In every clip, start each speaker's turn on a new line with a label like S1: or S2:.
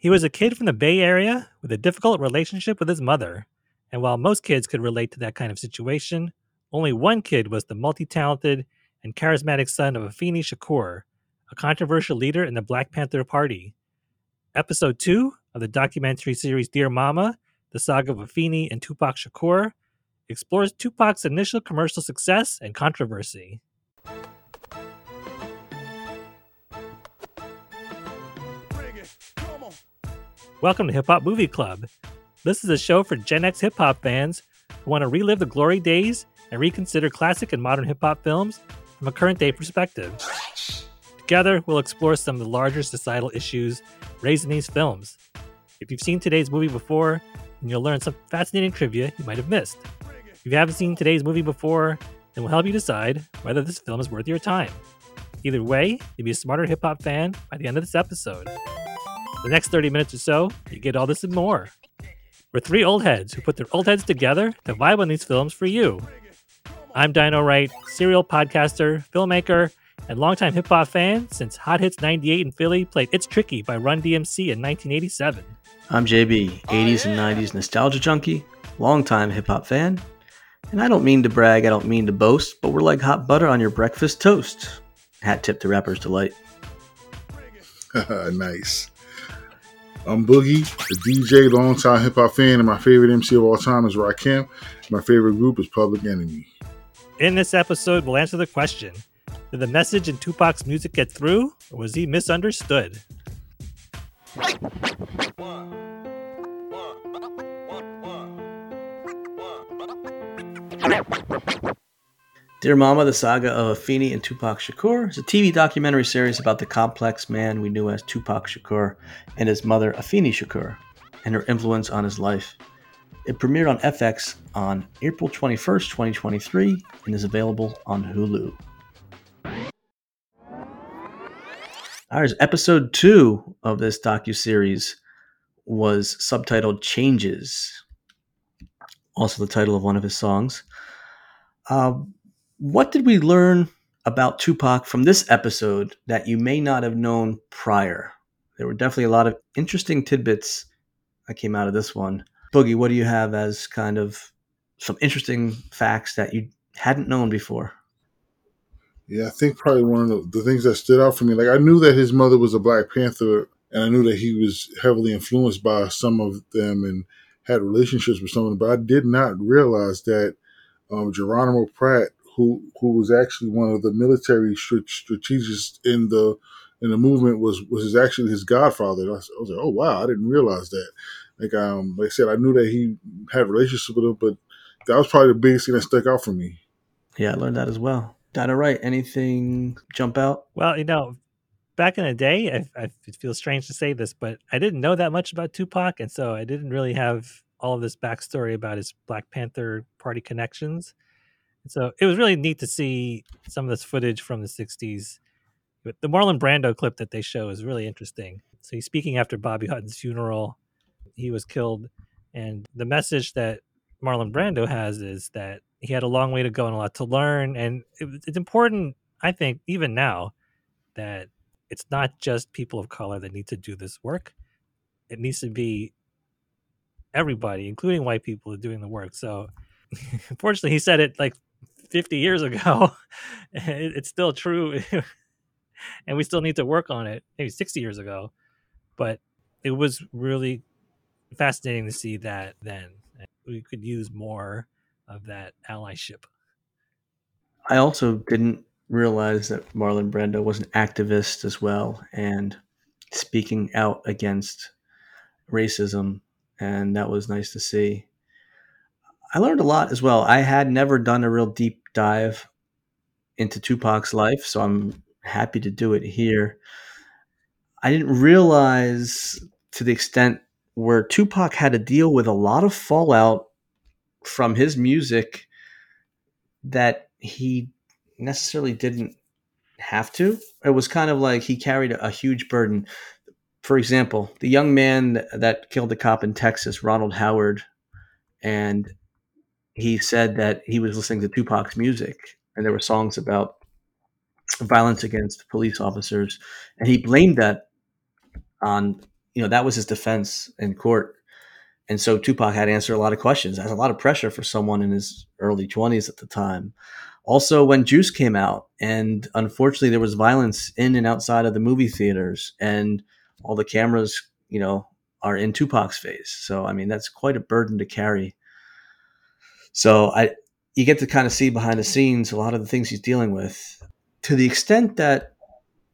S1: He was a kid from the Bay Area with a difficult relationship with his mother. And while most kids could relate to that kind of situation, only one kid was the multi talented and charismatic son of Afeni Shakur, a controversial leader in the Black Panther Party. Episode 2 of the documentary series Dear Mama, the saga of Afeni and Tupac Shakur, explores Tupac's initial commercial success and controversy. Welcome to Hip Hop Movie Club. This is a show for Gen X hip hop fans who want to relive the glory days and reconsider classic and modern hip hop films from a current day perspective. Together, we'll explore some of the larger societal issues raised in these films. If you've seen today's movie before, you'll learn some fascinating trivia you might have missed. If you haven't seen today's movie before, then we'll help you decide whether this film is worth your time. Either way, you'll be a smarter hip hop fan by the end of this episode. The next 30 minutes or so, you get all this and more. We're three old heads who put their old heads together to vibe on these films for you. I'm DynoWright, serial podcaster, filmmaker, and longtime hip hop fan since Hot Hits 98 in Philly played It's Tricky by Run DMC in 1987.
S2: I'm JB, 80s and 90s nostalgia junkie, longtime hip hop fan. And I don't mean to brag, I don't mean to boast, but we're like hot butter on your breakfast toast. Hat tip to rapper's delight.
S3: nice. I'm Boogie, a DJ, longtime hip hop fan, and my favorite MC of all time is Rakim. My favorite group is Public Enemy.
S1: In this episode, we'll answer the question Did the message in Tupac's music get through, or was he misunderstood?
S2: Dear Mama, the saga of Afeni and Tupac Shakur is a TV documentary series about the complex man we knew as Tupac Shakur and his mother Afeni Shakur and her influence on his life. It premiered on FX on April 21st, 2023 and is available on Hulu. Ours episode 2 of this docu-series was subtitled Changes. Also the title of one of his songs. Uh, what did we learn about Tupac from this episode that you may not have known prior? There were definitely a lot of interesting tidbits that came out of this one. Boogie, what do you have as kind of some interesting facts that you hadn't known before?
S3: Yeah, I think probably one of the, things that stood out for me, like I knew that his mother was a Black Panther, and I knew that he was heavily influenced by some of them and had relationships with some of them, but I did not realize that um, Geronimo Pratt who who was actually one of the military strategists in the in the movement was was actually his godfather. I was, I was, like, oh wow, I didn't realize that. Like um, like I said, I knew that he had relationships with him, but that was probably the biggest thing that stuck out for me.
S2: Yeah, I learned that as well. DynoWright. Anything jump out?
S1: Well, you know, back in the day, I, I, it feels strange to say this, but I didn't know that much about Tupac, and so I didn't really have all of this backstory about his Black Panther Party connections. So it was really neat to see some of this footage from the 60s. But the Marlon Brando clip that they show is really interesting. So he's speaking after Bobby Hutton's funeral. He was killed. And the message that Marlon Brando has is that he had a long way to go and a lot to learn. And it, it's important, I think, even now, that it's not just people of color that need to do this work. It needs to be everybody, including white people, doing the work. So, unfortunately, he said it like 50 years ago. it's still true. and we still need to work on it, maybe 60 years ago. But it was really fascinating to see that then. We could use more of that allyship.
S2: I also didn't realize that Marlon Brando was an activist as well and speaking out against racism. And that was nice to see. I learned a lot as well. I had never done a real deep dive into Tupac's life, so I'm happy to do it here. I didn't realize to the extent where Tupac had to deal with a lot of fallout from his music that he necessarily didn't have to. It was kind of like he carried a huge burden. For example, the young man that killed the cop in Texas, Ronald Howard, and he said that he was listening to Tupac's music, and there were songs about violence against police officers, and he blamed that on you know that was his defense in court, and so Tupac had to answer a lot of questions. That's a lot of pressure for someone in his early twenties at the time. Also, when Juice came out, and unfortunately there was violence in and outside of the movie theaters, and all the cameras, you know, are in Tupac's face. So I mean that's quite a burden to carry. So I you get to kind of see behind the scenes a lot of the things he's dealing with. To the extent that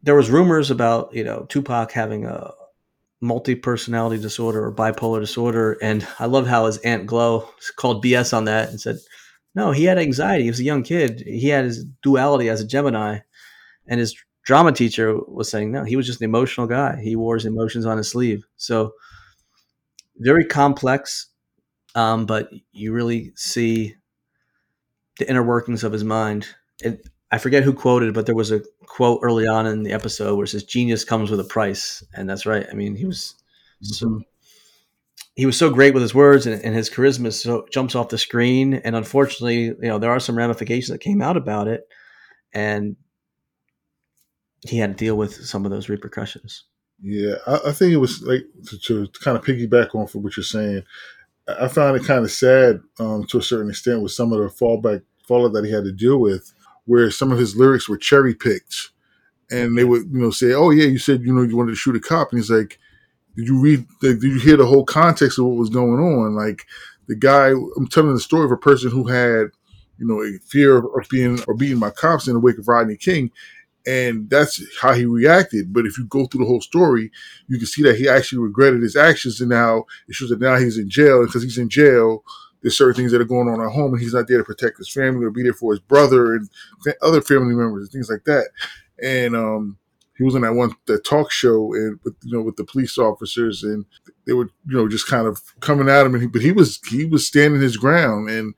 S2: there was rumors about you know Tupac having a multi-personality disorder or bipolar disorder and I love how his aunt Glow called BS on that and said no he had anxiety. He was a young kid. He had his duality as a Gemini. And his drama teacher was saying no he was just an emotional guy. He wore his emotions on his sleeve. So very complex um, but you really see the inner workings of his mind. It, I forget who quoted, but there was a quote early on in the episode where it says, "Genius comes with a price," and that's right. I mean, he was so mm-hmm. he was so great with his words, and, and his charisma so jumps off the screen. And unfortunately, you know, there are some ramifications that came out about it, and he had to deal with some of those repercussions.
S3: Yeah, I, I think it was like to, to, kind of piggyback on for what you're saying. I found it kind of sad um, to a certain extent with some of the fallback fallout that he had to deal with, where some of his lyrics were cherry picked, and they would you know say, "Oh yeah, you said you know you wanted to shoot a cop," and he's like, "Did you read? Did you hear the whole context of what was going on?" Like the guy, I'm telling the story of a person who had you know a fear of being or being by cops in the wake of Rodney King, and that's how he reacted. But if you go through the whole story, you can see that he actually regretted his actions, and now it shows that now he's in jail, and because he's in jail, there's certain things that are going on at home, and he's not there to protect his family or be there for his brother and other family members and things like that. And um, he was on that one that talk show and with you know with the police officers, and they were you know just kind of coming at him, and he, but he was he was standing his ground and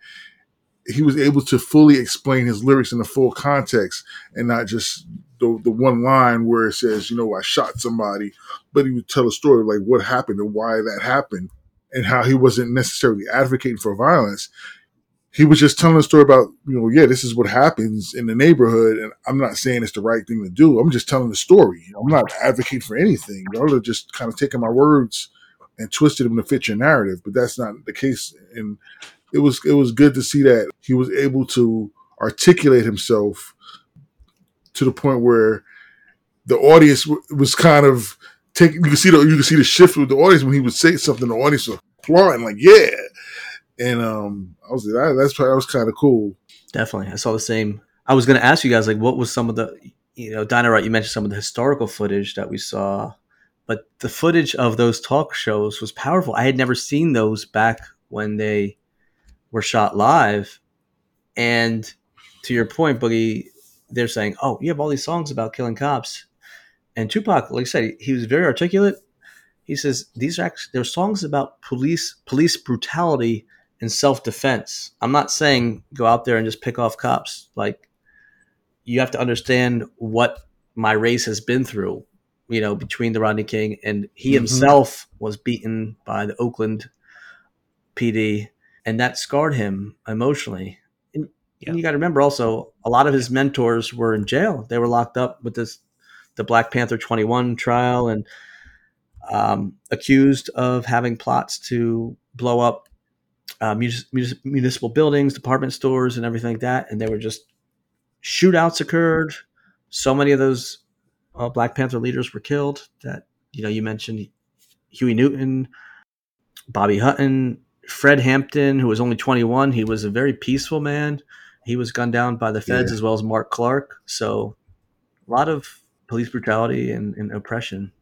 S3: he was able to fully explain his lyrics in the full context and not just the, the one line where it says, you know, I shot somebody, but he would tell a story like what happened and why that happened and how he wasn't necessarily advocating for violence. He was just telling a story about, you know, yeah, this is what happens in the neighborhood. And I'm not saying it's the right thing to do. I'm just telling the story. I'm not advocating for anything. Y'all are just kind of taking my words and twisted them to fit your narrative, but that's not the case. And it was it was good to see that he was able to articulate himself to the point where the audience was kind of taking. You can see the you can see the shift with the audience when he would say something. The audience was applauding, like yeah. And um, I was that, that's that was kind of cool.
S2: Definitely, I saw the same. I was going to ask you guys like, what was some of the you know, DynoWright? You mentioned some of the historical footage that we saw, but the footage of those talk shows was powerful. I had never seen those back when they were shot live. And to your point, Boogie, they're saying, "Oh, you have all these songs about killing cops." And Tupac, like I said, he was very articulate. He says these are actually they're songs about police police brutality and self defense. I'm not saying go out there and just pick off cops. Like you have to understand what my race has been through. You know, between the Rodney King and he mm-hmm. himself was beaten by the Oakland PD and that scarred him emotionally. And, yeah. and you got to remember also, a lot of his mentors were in jail. They were locked up with this the Black Panther 21 trial and um, accused of having plots to blow up uh, municipal, municipal buildings, department stores, and everything like that. And they were just shootouts occurred. So many of those uh, Black Panther leaders were killed. That you know, you mentioned Huey Newton, Bobby Hutton, Fred Hampton, who was only 21, he was a very peaceful man. He was gunned down by the feds yeah. as well as Mark Clark. So a lot of police brutality and, and oppression.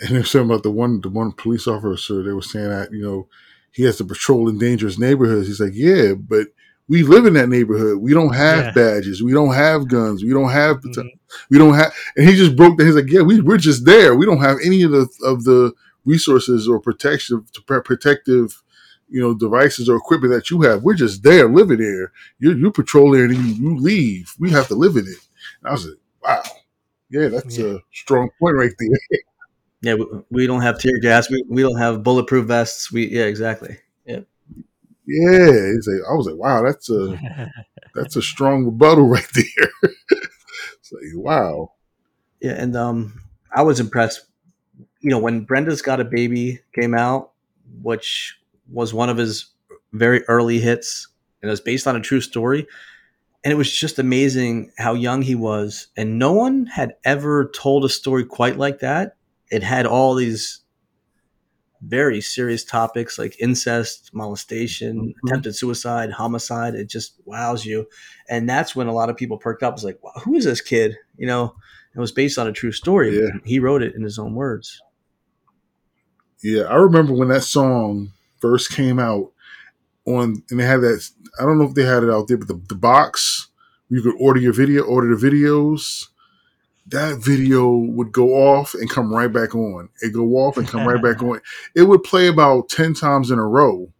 S3: And they're saying about the one the one police officer, they were saying that, you know, he has to patrol in dangerous neighborhoods. He's like, Yeah, but we live in that neighborhood. We don't have yeah. badges. We don't have guns. We don't have mm-hmm. we don't have and he just broke down. He's like, Yeah, we, we're just there. We don't have any of the of the resources or protection protective you know devices or equipment that you have. We're just there, living there. You you patrol there and you, you leave. We have to live in it. And I was like, wow, yeah, that's yeah. a strong point right there.
S2: yeah, we, we, don't have tear gas. We, we don't have bulletproof vests. We yeah, exactly. Yeah.
S3: Yeah, it's like, I was like, wow, that's a that's a strong rebuttal right there. it's like, wow.
S2: Yeah, and um, I was impressed you know, when Brenda's Got a Baby came out, which was one of his very early hits, and it was based on a true story. And it was just amazing how young he was. And no one had ever told a story quite like that. It had all these very serious topics like incest, molestation, mm-hmm. attempted suicide, homicide. It just wows you. And that's when a lot of people perked up. It's like, wow, who is this kid? You know, it was based on a true story. Yeah. He wrote it in his own words.
S3: Yeah, I remember when that song first came out on, and they had that. I don't know if they had it out there, but the, the box you could order your video, order the videos. That video would go off and come right back on. It go off and come right back on. It would play about ten times in a row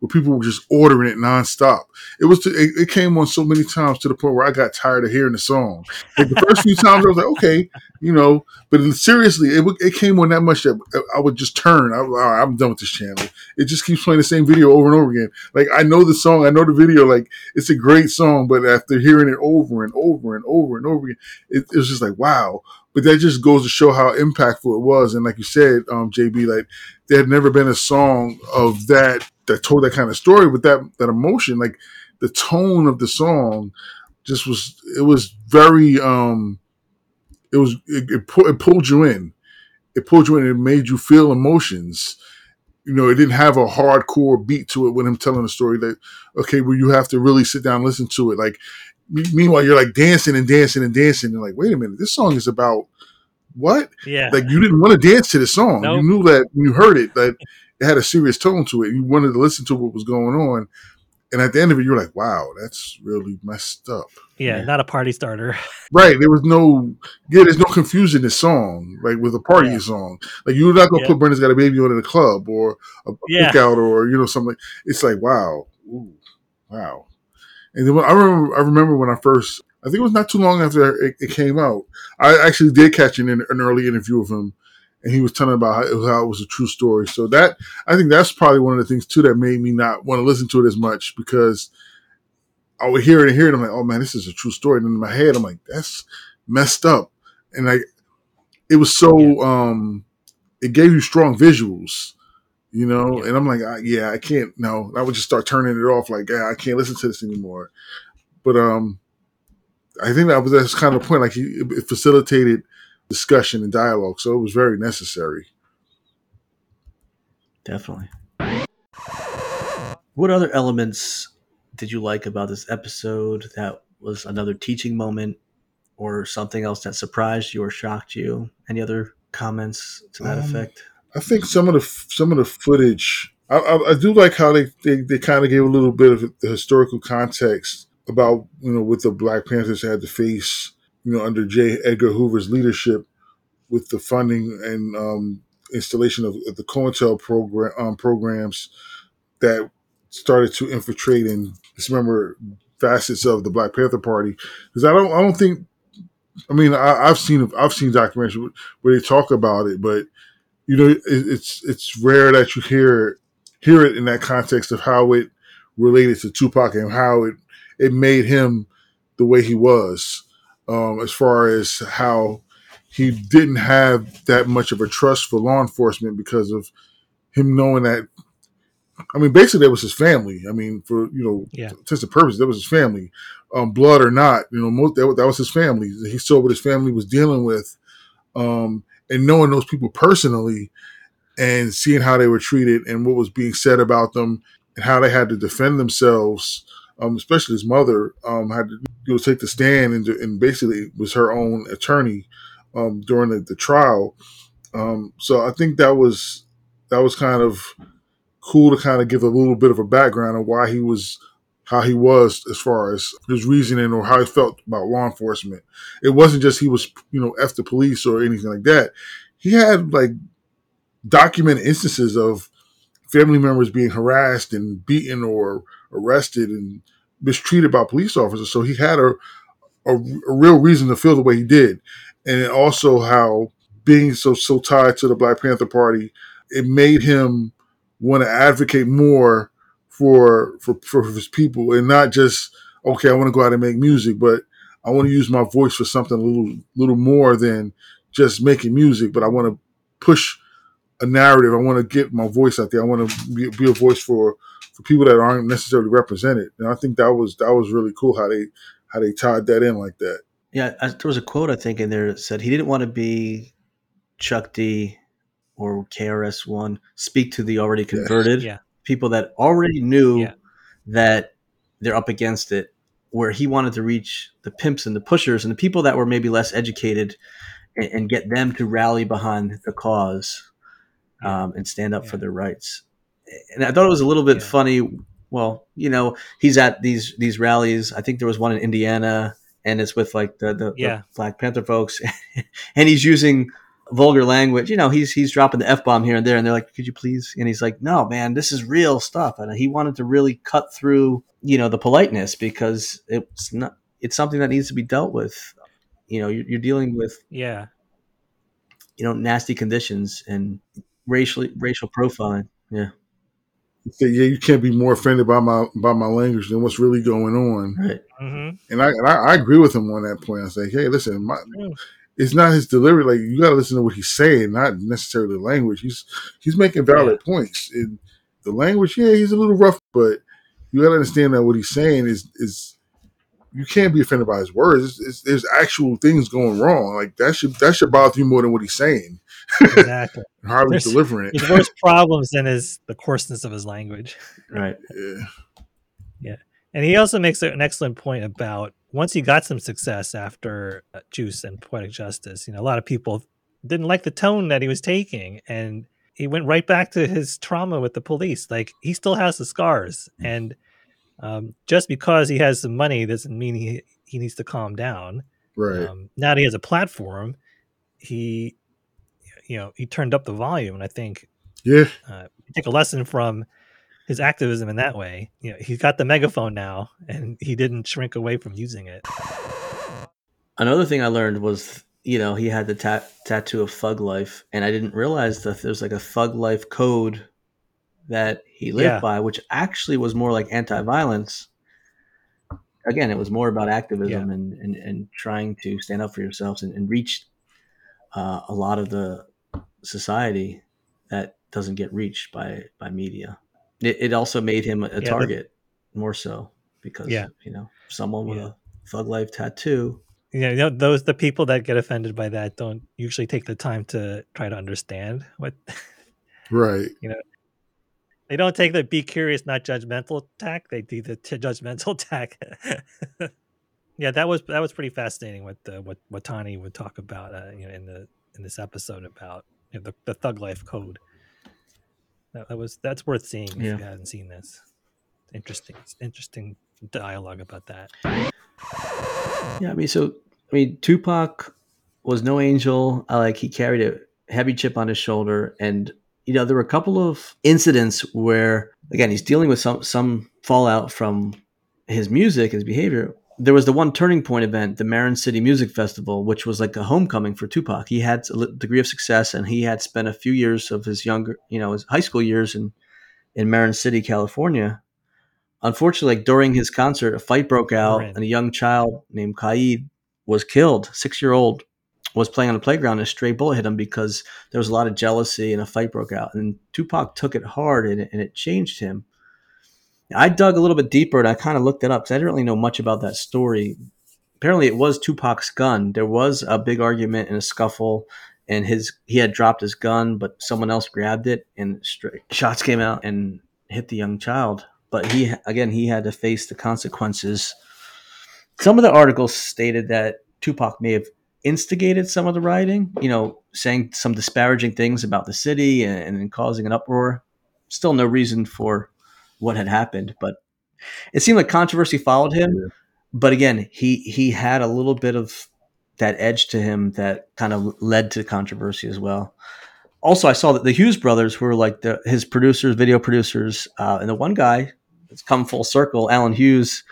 S3: where people were just ordering it nonstop. It was to, it, it, came on so many times to the point where I got tired of hearing the song. Like the first few times, I was like, okay, you know, but seriously, it it came on that much that I would just turn. I, I'm done with this channel. It just keeps playing the same video over and over again. Like I know the song, I know the video. Like it's a great song, but after hearing it over and over and over and over again, it, it was just like wow. But that just goes to show how impactful it was. And like you said, um, JB, like there had never been a song of that that told that kind of story with that that emotion. Like the tone of the song just was it was very um it was it, it, it pulled you in. It pulled you in. It made you feel emotions. You know, it didn't have a hardcore beat to it when I'm telling the story that okay, where you have to really sit down and listen to it. Like meanwhile, you're like dancing and dancing and dancing. And like, wait a minute, this song is about what?
S1: Yeah.
S3: Like you didn't want to dance to the song. Nope. You knew that when you heard it that it had a serious tone to it. You wanted to listen to what was going on. And at the end of it, you're like, wow, that's really messed up.
S1: Yeah, not a party starter.
S3: Right. There was no yeah, there's no confusion in this song, like with a party yeah. song. Like you're not gonna yeah. put Brenda's got a baby on in a club or a, a yeah. cookout or you know something. It's like wow, Ooh, wow. And then when, I remember, I remember when I first, I think it was not too long after it, it came out. I actually did catch an, an early interview of him and he was telling about how, how, it was a true story. So that I think that's probably one of the things too that made me not want to listen to it as much because I would hear it and hear it. I'm like, oh man, this is a true story. And in my head, I'm like, that's messed up. And like, it was so, yeah. um, it gave you strong visuals, you know. Yeah. And I'm like, I, yeah, I can't. No, I would just start turning it off. Like, yeah, I can't listen to this anymore. But um, I think that was that's kind of the point. Like, it facilitated discussion and dialogue. So it was very necessary.
S2: Definitely. What other elements did you like about this episode that was another teaching moment or something else that surprised you or shocked you? Any other comments to that um, effect?
S3: I think some of the some of the footage I, I, I do like how they, they, they kind of gave a little bit of the historical context about you know what the Black Panthers had to face you know, under J. Edgar Hoover's leadership with the funding and um, installation of, the COINTEL program um, programs that started to infiltrate and dismember facets of the Black Panther Party. Because I don't, I don't think, I mean, I, have seen, I've seen documentaries where they talk about it, but you know, it, it's it's rare that you hear hear it in that context of how it related to Tupac and how it it made him the way he was um, as far as how he didn't have that much of a trust for law enforcement because of him knowing that. I mean, basically, that was his family. I mean, for you know, yeah. sense of purpose, that was his family, um, blood or not. You know, most, that, that was his family. He saw what his family was dealing with, um, and knowing those people personally, and seeing how they were treated and what was being said about them, and how they had to defend themselves um, especially his mother, um, had to you know, take the stand and, and basically was her own attorney um, during the, the trial. Um, so I think that was that was kind of cool to kind of give a little bit of a background on why he was how he was as far as his reasoning or how he felt about law enforcement. It wasn't just he was you know f the police or anything like that. He had like documented instances of family members being harassed and beaten or arrested and mistreated by police officers. So he had a, a, a real reason to feel the way he did. And also how being so so tied to the Black Panther Party, it made him want to advocate more for for for his people and not just okay, I want to go out and make music, but I want to use my voice for something a little little more than just making music. But I want to push a narrative. I want to get my voice out there. I want to be, be a voice for for people that aren't necessarily represented. And I think that was that was really cool how they how they tied that in like that.
S2: Yeah, I, there was a quote I think in there that said he didn't want to be Chuck D or KRS One. Speak to the already converted
S1: Yeah.
S2: people that already knew
S1: Yeah.
S2: that they're up against it. Where he wanted to reach the pimps and the pushers and the people that were maybe less educated, and, and get them to rally behind the cause um, and stand up for their rights. And I thought it was a little bit
S1: Yeah.
S2: funny. Well, you know, he's at these these rallies. I think there was one in Indiana, and it's with like the the, the Black Panther folks, and he's using vulgar language. You know, he's he's dropping the f bomb here and there, and they're like, "Could you please?" And he's like, "No, man, this is real stuff." And he wanted to really cut through, you know, the politeness because it's not it's something that needs to be dealt with. You know, you're, you're dealing with
S1: Yeah.
S2: you know nasty conditions and racially racial profiling. Yeah,
S3: Say, yeah, you can't be more offended by my by my language than what's really going on.
S2: right.
S1: hmm
S3: And I and I, I agree with him on that point. I say, hey, listen, my, it's not his delivery. Like you got to listen to what he's saying, not necessarily the language. He's he's making valid points. And the language, yeah, he's a little rough, but you got to understand that what he's saying is is you can't be offended by his words. It's, it's, there's actual things going wrong. Like that should that should bother you more than what he's saying.
S1: Exactly.
S3: How he's
S1: There's-
S3: delivering it.
S1: There's worse problems than his the coarseness of his language.
S2: Right.
S3: Yeah.
S1: And he also makes an excellent point about once he got some success after uh, Juice and Poetic Justice, you know, a lot of people didn't like the tone that he was taking and he went right back to his trauma with the police. Like he still has the scars and um, just because he has some money doesn't mean he, he needs to calm down.
S3: Right.
S1: Um, now that he has a platform, he, you know, he turned up the volume. And I think
S3: yeah.
S1: uh, take a lesson from his activism in that way. You know, he's got the megaphone now, and he didn't shrink away from using it.
S2: Another thing I learned was, you know, he had the ta- tattoo of Thug Life, and I didn't realize that there's like a Thug Life code that he lived
S1: Yeah.
S2: by, which actually was more like anti-violence. Again, it was more about activism and, and, and trying to stand up for yourselves and, and reach uh, a lot of the society that doesn't get reached by by media. It, it also made him a,
S1: the-
S2: target more so because
S1: Yeah.
S2: you know someone with
S1: Yeah.
S2: a Thug Life tattoo
S1: You know, you know, those the people that get offended by that don't usually take the time to try to understand what
S3: Right.
S1: They don't take the be curious, not judgmental tack. They do the t- judgmental tack. yeah, that was that was pretty fascinating. What the what what Tani would talk about, uh, you know, in the in this episode about you know, the the thug life code. That, that was that's worth seeing if
S2: Yeah.
S1: you hadn't seen this. Interesting, interesting dialogue about that.
S2: Yeah, I mean, so I mean, Tupac was no angel. I like he carried a heavy chip on his shoulder, and you know there were a couple of incidents where again he's dealing with some some fallout from his music, his behavior. There was the one turning point event, the Marin City Music Festival, which was like a homecoming for Tupac. He had a degree of success, and he had spent a few years of his younger, you know, his high school years in in Marin City, California. Unfortunately, like during his concert, a fight broke out, and a young child named Qa'id was killed. Six year old was playing on the playground, and a stray bullet hit him because there was a lot of jealousy, and a fight broke out. And Tupac took it hard, and it, and it changed him. I dug a little bit deeper, and I kind of looked it up because I didn't really know much about that story. Apparently, it was Tupac's gun. There was a big argument and a scuffle, and his he had dropped his gun, but someone else grabbed it, and straight shots came out and hit the young child. But he again, he had to face the consequences. Some of the articles stated that Tupac may have instigated some of the rioting, you know, saying some disparaging things about the city and, and causing an uproar. Still no reason for what had happened, but it seemed like controversy followed him.
S3: Yeah.
S2: But again, he he had a little bit of that edge to him that kind of led to controversy as well. Also, I saw that the Hughes brothers were like the, his producers, video producers, uh, and the one guy, that's come full circle, Allen Hughes,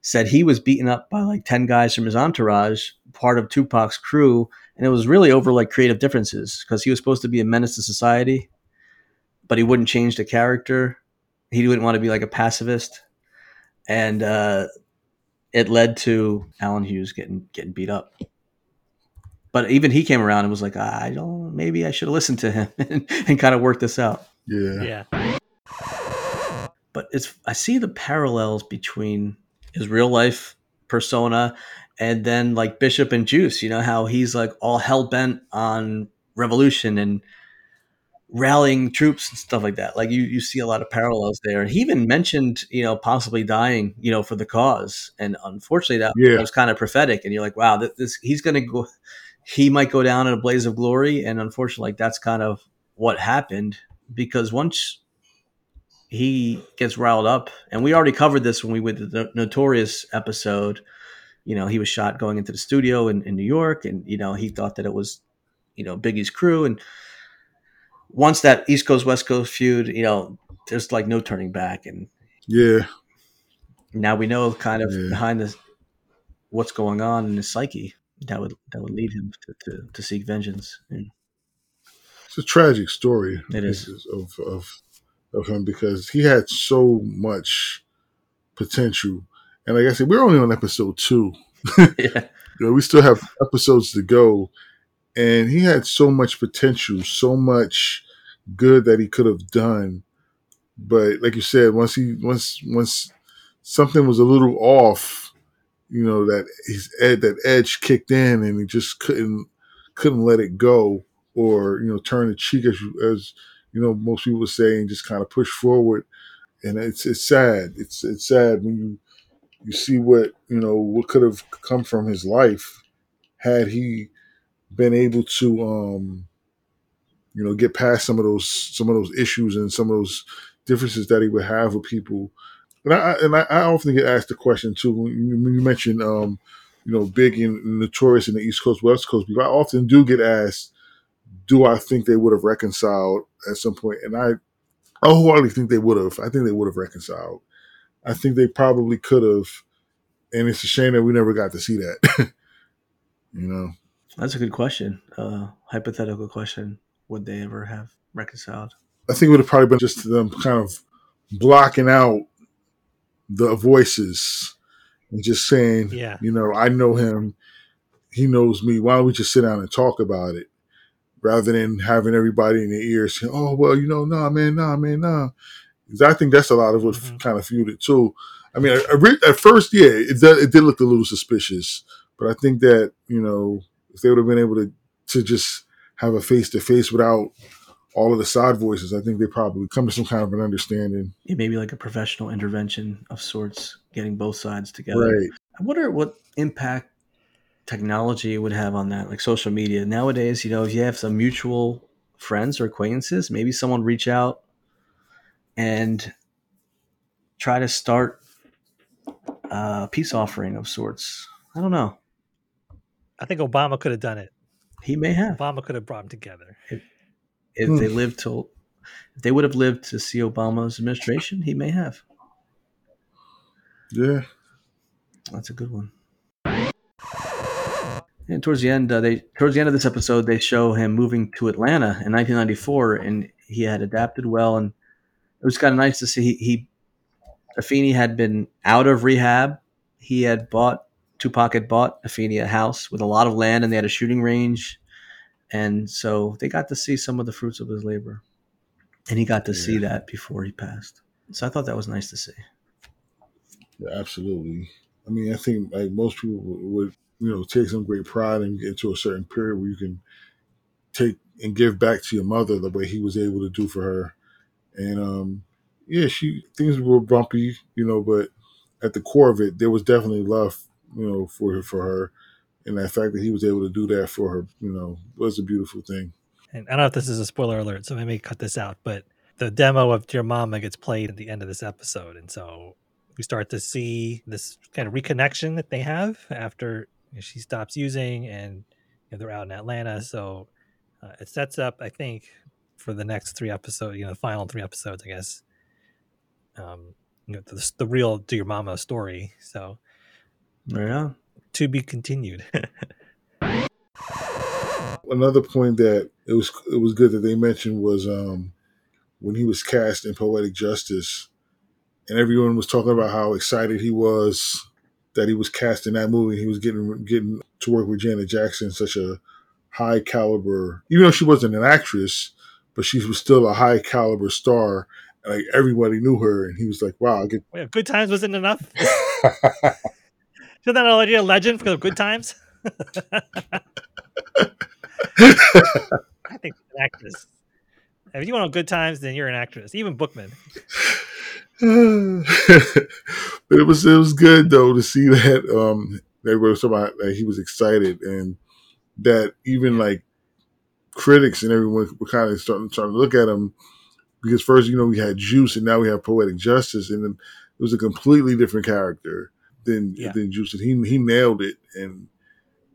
S2: said he was beaten up by like 10 guys from his entourage, part of Tupac's crew. And it was really over like creative differences because he was supposed to be a menace to society, but he wouldn't change the character. He didn't want to be like a pacifist. And uh, it led to Allen Hughes getting getting beat up. But but even he came around and was like, I don't, maybe I should have listened to him and, and kind of worked this out.
S3: Yeah.
S1: Yeah.
S2: But it's I see the parallels between his real life persona and then like Bishop and Juice. You know how he's like all hell bent on revolution and rallying troops and stuff like that. Like you, you see a lot of parallels there. And he even mentioned, you know, possibly dying, you know, for the cause. And unfortunately, that,
S3: Yeah.
S2: that was kind of prophetic. And you're like, wow, this, this he's going to go, he might go down in a blaze of glory. And unfortunately, like, that's kind of what happened because once he gets riled up, and we already covered this when we went to the Notorious episode. You know, he was shot going into the studio in, in New York, and you know he thought that it was, you know, Biggie's crew, and once that East Coast West Coast feud, you know, there's like no turning back, and
S3: Yeah.
S2: now we know kind of
S3: Yeah.
S2: behind the what's going on in his psyche that would that would lead him to, to, to seek vengeance. And
S3: It's a tragic story.
S2: It is.
S3: of of of him because he had so much potential, and like I said, we're only on episode two.
S2: yeah,
S3: You know, we still have episodes to go, and he had so much potential, so much good that he could have done. But like you said, once he once once something was a little off, you know that his ed, that edge kicked in, and he just couldn't couldn't let it go, or you know turn the cheek as as you know most people would say, and just kind of push forward. And it's it's sad. It's it's sad when you you see what you know what could have come from his life had he been able to um you know get past some of those some of those issues and some of those differences that he would have with people and i and i, I often get asked the question too when you, when you mention um you know big and notorious in the east coast west coast i often do get asked do i think they would have reconciled at some point? point and i i wholeheartedly think they would have i think they would have reconciled i think they probably could have and it's a shame that we never got to see that you know
S2: that's a good question. Uh, hypothetical question: Would they ever have reconciled?
S3: I think it would have probably been just them kind of blocking out the voices and just saying,
S1: Yeah.
S3: you know, I know him, he knows me. Why don't we just sit down and talk about it rather than having everybody in their ears saying, oh, well, you know, nah, man, nah, man, nah. 'Cause I think that's a lot of what
S1: Mhm.
S3: kind of fueled it too. I mean, I, I re- at first, yeah, it, did- it did look a little suspicious, but I think that, you know, if they would have been able to, to just have a face to face without all of the side voices, I think they probably come to some kind of an understanding.
S2: Yeah, maybe like a professional intervention of sorts, getting both sides together.
S3: Right.
S2: I wonder what impact technology would have on that, like social media. Nowadays, you know, if you have some mutual friends or acquaintances, maybe someone reach out and try to start a peace offering of sorts. I don't know.
S1: I think Obama could have done it.
S2: He may have.
S1: Obama could have brought them together.
S2: If
S3: Hmm.
S2: they lived till if they would have lived to see Obama's administration, he may have.
S3: Yeah.
S2: That's a good one. And towards the end, uh, they towards the end of this episode, they show him moving to Atlanta in 1994, and he had adapted well, and it was kind of nice to see. He, he Afeni had been out of rehab. He had bought Tupac had bought Afeni a house with a lot of land, and they had a shooting range, and so they got to see some of the fruits of his labor, and he got to see that before he passed. So I thought that was nice to see.
S3: Yeah, absolutely. I mean, I think like most people would, you know, take some great pride and get to a certain period where you can take and give back to your mother the way he was able to do for her. And um, yeah, she things were bumpy, you know, but at the core of it, there was definitely love, you know, for for her, and that fact that he was able to do that for her, you know, was a beautiful thing.
S1: And I don't know if this is a spoiler alert, so I may cut this out, but the demo of Dear Mama gets played at the end of this episode. And so we start to see this kind of reconnection that they have after she stops using and you know, they're out in Atlanta. So uh, it sets up, I think, for the next three episodes, you know, the final three episodes, I guess. Um, you know, the, the real Dear Mama story. So
S2: Right on.
S1: to be continued.
S3: another point that it was it was good that they mentioned was um, when he was cast in Poetic Justice, and everyone was talking about how excited he was that he was cast in that movie. He was getting getting to work with Janet Jackson, such a high caliber, even though she wasn't an actress, but she was still a high caliber star. And like everybody knew her, and he was like, "Wow, I get."
S1: Wait, good times wasn't enough. Isn't that already a legend for good times? I think an actress. If you want good times, then you're an actress. Even Bookman.
S3: but it was it was good though to see that um were talking about that he was excited and that even like critics and everyone were kind of starting trying to look at him because first you know we had Juice and now we have Poetic Justice and then it was a completely different character than
S1: Yeah.
S3: than Juice and he he nailed it and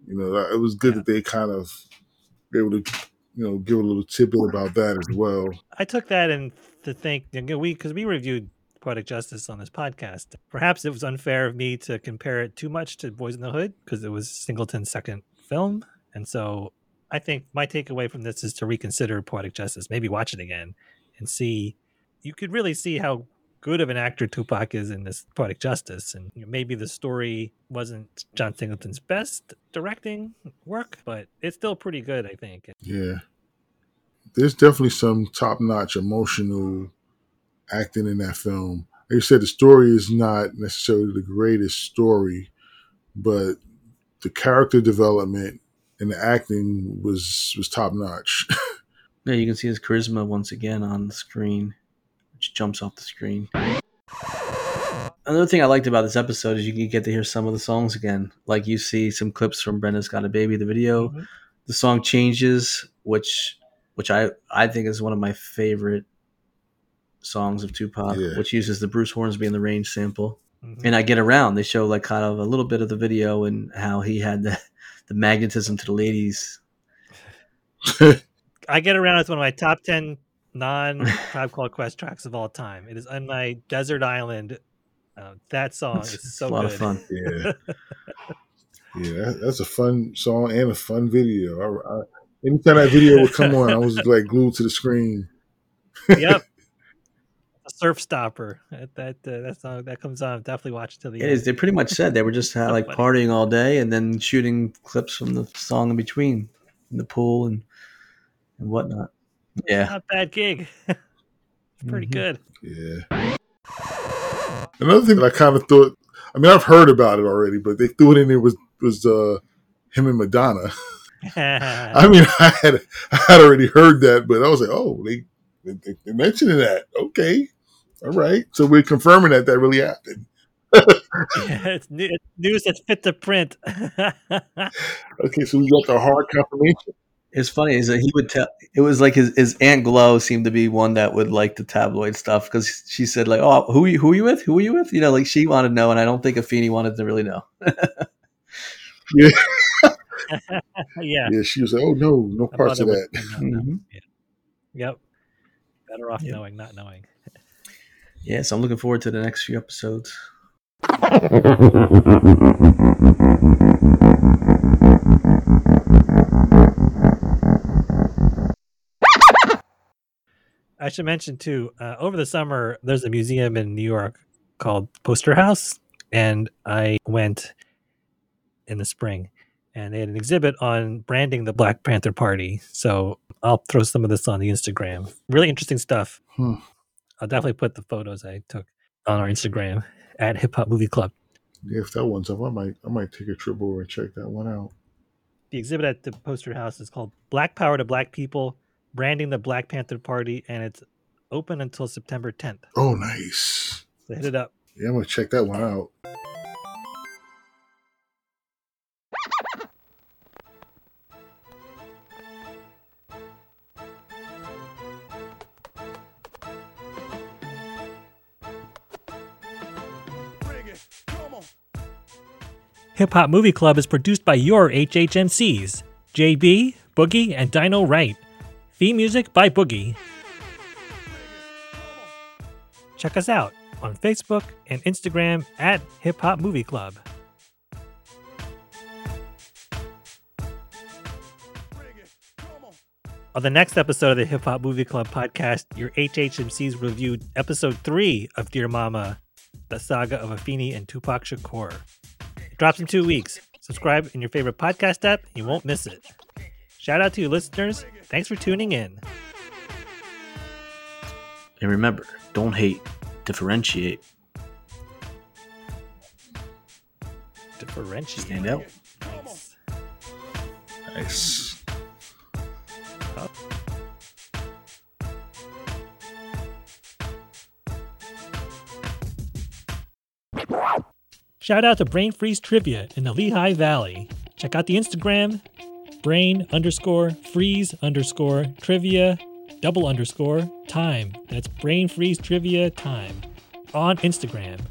S3: you know it was good
S1: Yeah.
S3: that they kind of were able to you know give a little tidbit about that as well.
S1: I took that and to think you know, we because we reviewed Poetic Justice on this podcast. Perhaps it was unfair of me to compare it too much to Boyz n the Hood because it was Singleton's second film, and so I think my takeaway from this is to reconsider Poetic Justice, maybe watch it again and see. You could really see how good of an actor Tupac is in this Poetic Justice, and maybe the story wasn't John Singleton's best directing work, but it's still pretty good, I think.
S3: Yeah. There's definitely some top notch emotional acting in that film. Like you said, the story is not necessarily the greatest story, but the character development and the acting was was top notch.
S2: Yeah, you can see his charisma once again on the screen, which jumps off the screen. Another thing I liked about this episode is you can get to hear some of the songs again. Like you see some clips from Brenda's Got a Baby, the video.
S1: Mhm.
S2: The song changes, which which I I think is one of my favorite songs of Tupac,
S3: Yeah.
S2: which uses the Bruce Hornsby and the Range sample.
S1: Mhm.
S2: And I get around. They show like kind of a little bit of the video and how he had the the magnetism to the ladies.
S1: I get around as one of my top ten non Tribe Called Quest tracks of all time. It is on my Desert Island. Uh, that song
S2: It's,
S1: is so
S2: a lot
S1: good.
S2: of fun.
S3: yeah. Yeah, that- that's a fun song and a fun video. I, I, anytime that video would come on, I was like glued to the screen.
S1: yep. A surf stopper. That that uh, that song that comes on. Definitely watch it till the
S2: It
S1: end.
S2: is. They pretty much said they were just uh,
S1: So
S2: like
S1: funny.
S2: partying all day and then shooting clips from the song in between, in the pool and and whatnot. Yeah,
S1: Not a bad gig. it's pretty
S2: Mhm.
S1: good.
S3: Yeah. Another thing that I kind of thought, I mean, I've heard about it already, but they threw it in there was was uh, him and Madonna. I mean, I had I had already heard that, but I was like, oh, they they, they mentioning that. Okay, all right. So we're confirming that that really happened.
S1: Yeah, it's, new, it's news that's fit to print.
S3: Okay, so we got the hard confirmation.
S2: it's funny is that he would tell. It was like his his aunt Glow seemed to be one that would like the tabloid stuff because she said like, oh, who you who are you with? Who are you with? You know, like she wanted to know, and I don't think Afeni wanted to really know.
S1: yeah.
S3: Yeah, Yeah. she was like, oh no, no
S1: My
S3: parts of that.
S1: would- no, no.
S2: Mhm.
S1: Yep. Better off
S2: Yep.
S1: knowing, not knowing.
S2: Yeah, so I'm looking forward to the next few episodes.
S1: I should mention too. Uh, over the summer, there's a museum in New York called Poster House, and I went in the spring, and they had an exhibit on branding the Black Panther Party. So I'll throw some of this on the Instagram. Really interesting stuff.
S3: Hmm.
S1: I'll definitely put the photos I took on our Instagram at Hip Hop Movie Club.
S3: Yeah, if that one's up, I might I might take a trip over and check that one out.
S1: The exhibit at the Poster House is called Black Power to Black People, branding the Black Panther Party, and it's open until September 10th.
S3: Oh, nice.
S1: So hit it up.
S3: Yeah, I'm gonna check that one out.
S1: Hip Hop Movie Club is produced by your HHMCs, JB, Boogie, and DynoWright. Theme music by Boogie. Check us out on Facebook and Instagram at Hip Hop Movie Club. On the next episode of the Hip Hop Movie Club podcast, your HHMCs reviewed episode three of Dear Mama, the saga of Afeni and Tupac Shakur. It drops in two weeks. Subscribe in your favorite podcast app, you won't miss it. Shout out to you listeners. Thanks for tuning in.
S2: And remember, don't hate, differentiate.
S1: Differentiate.
S2: Stand out.
S1: Nice.
S3: Nice.
S1: Shout out to Brain Freeze Trivia in the Lehigh Valley. Check out the Instagram, brain underscore freeze underscore trivia double underscore time. That's Brain Freeze Trivia time on Instagram.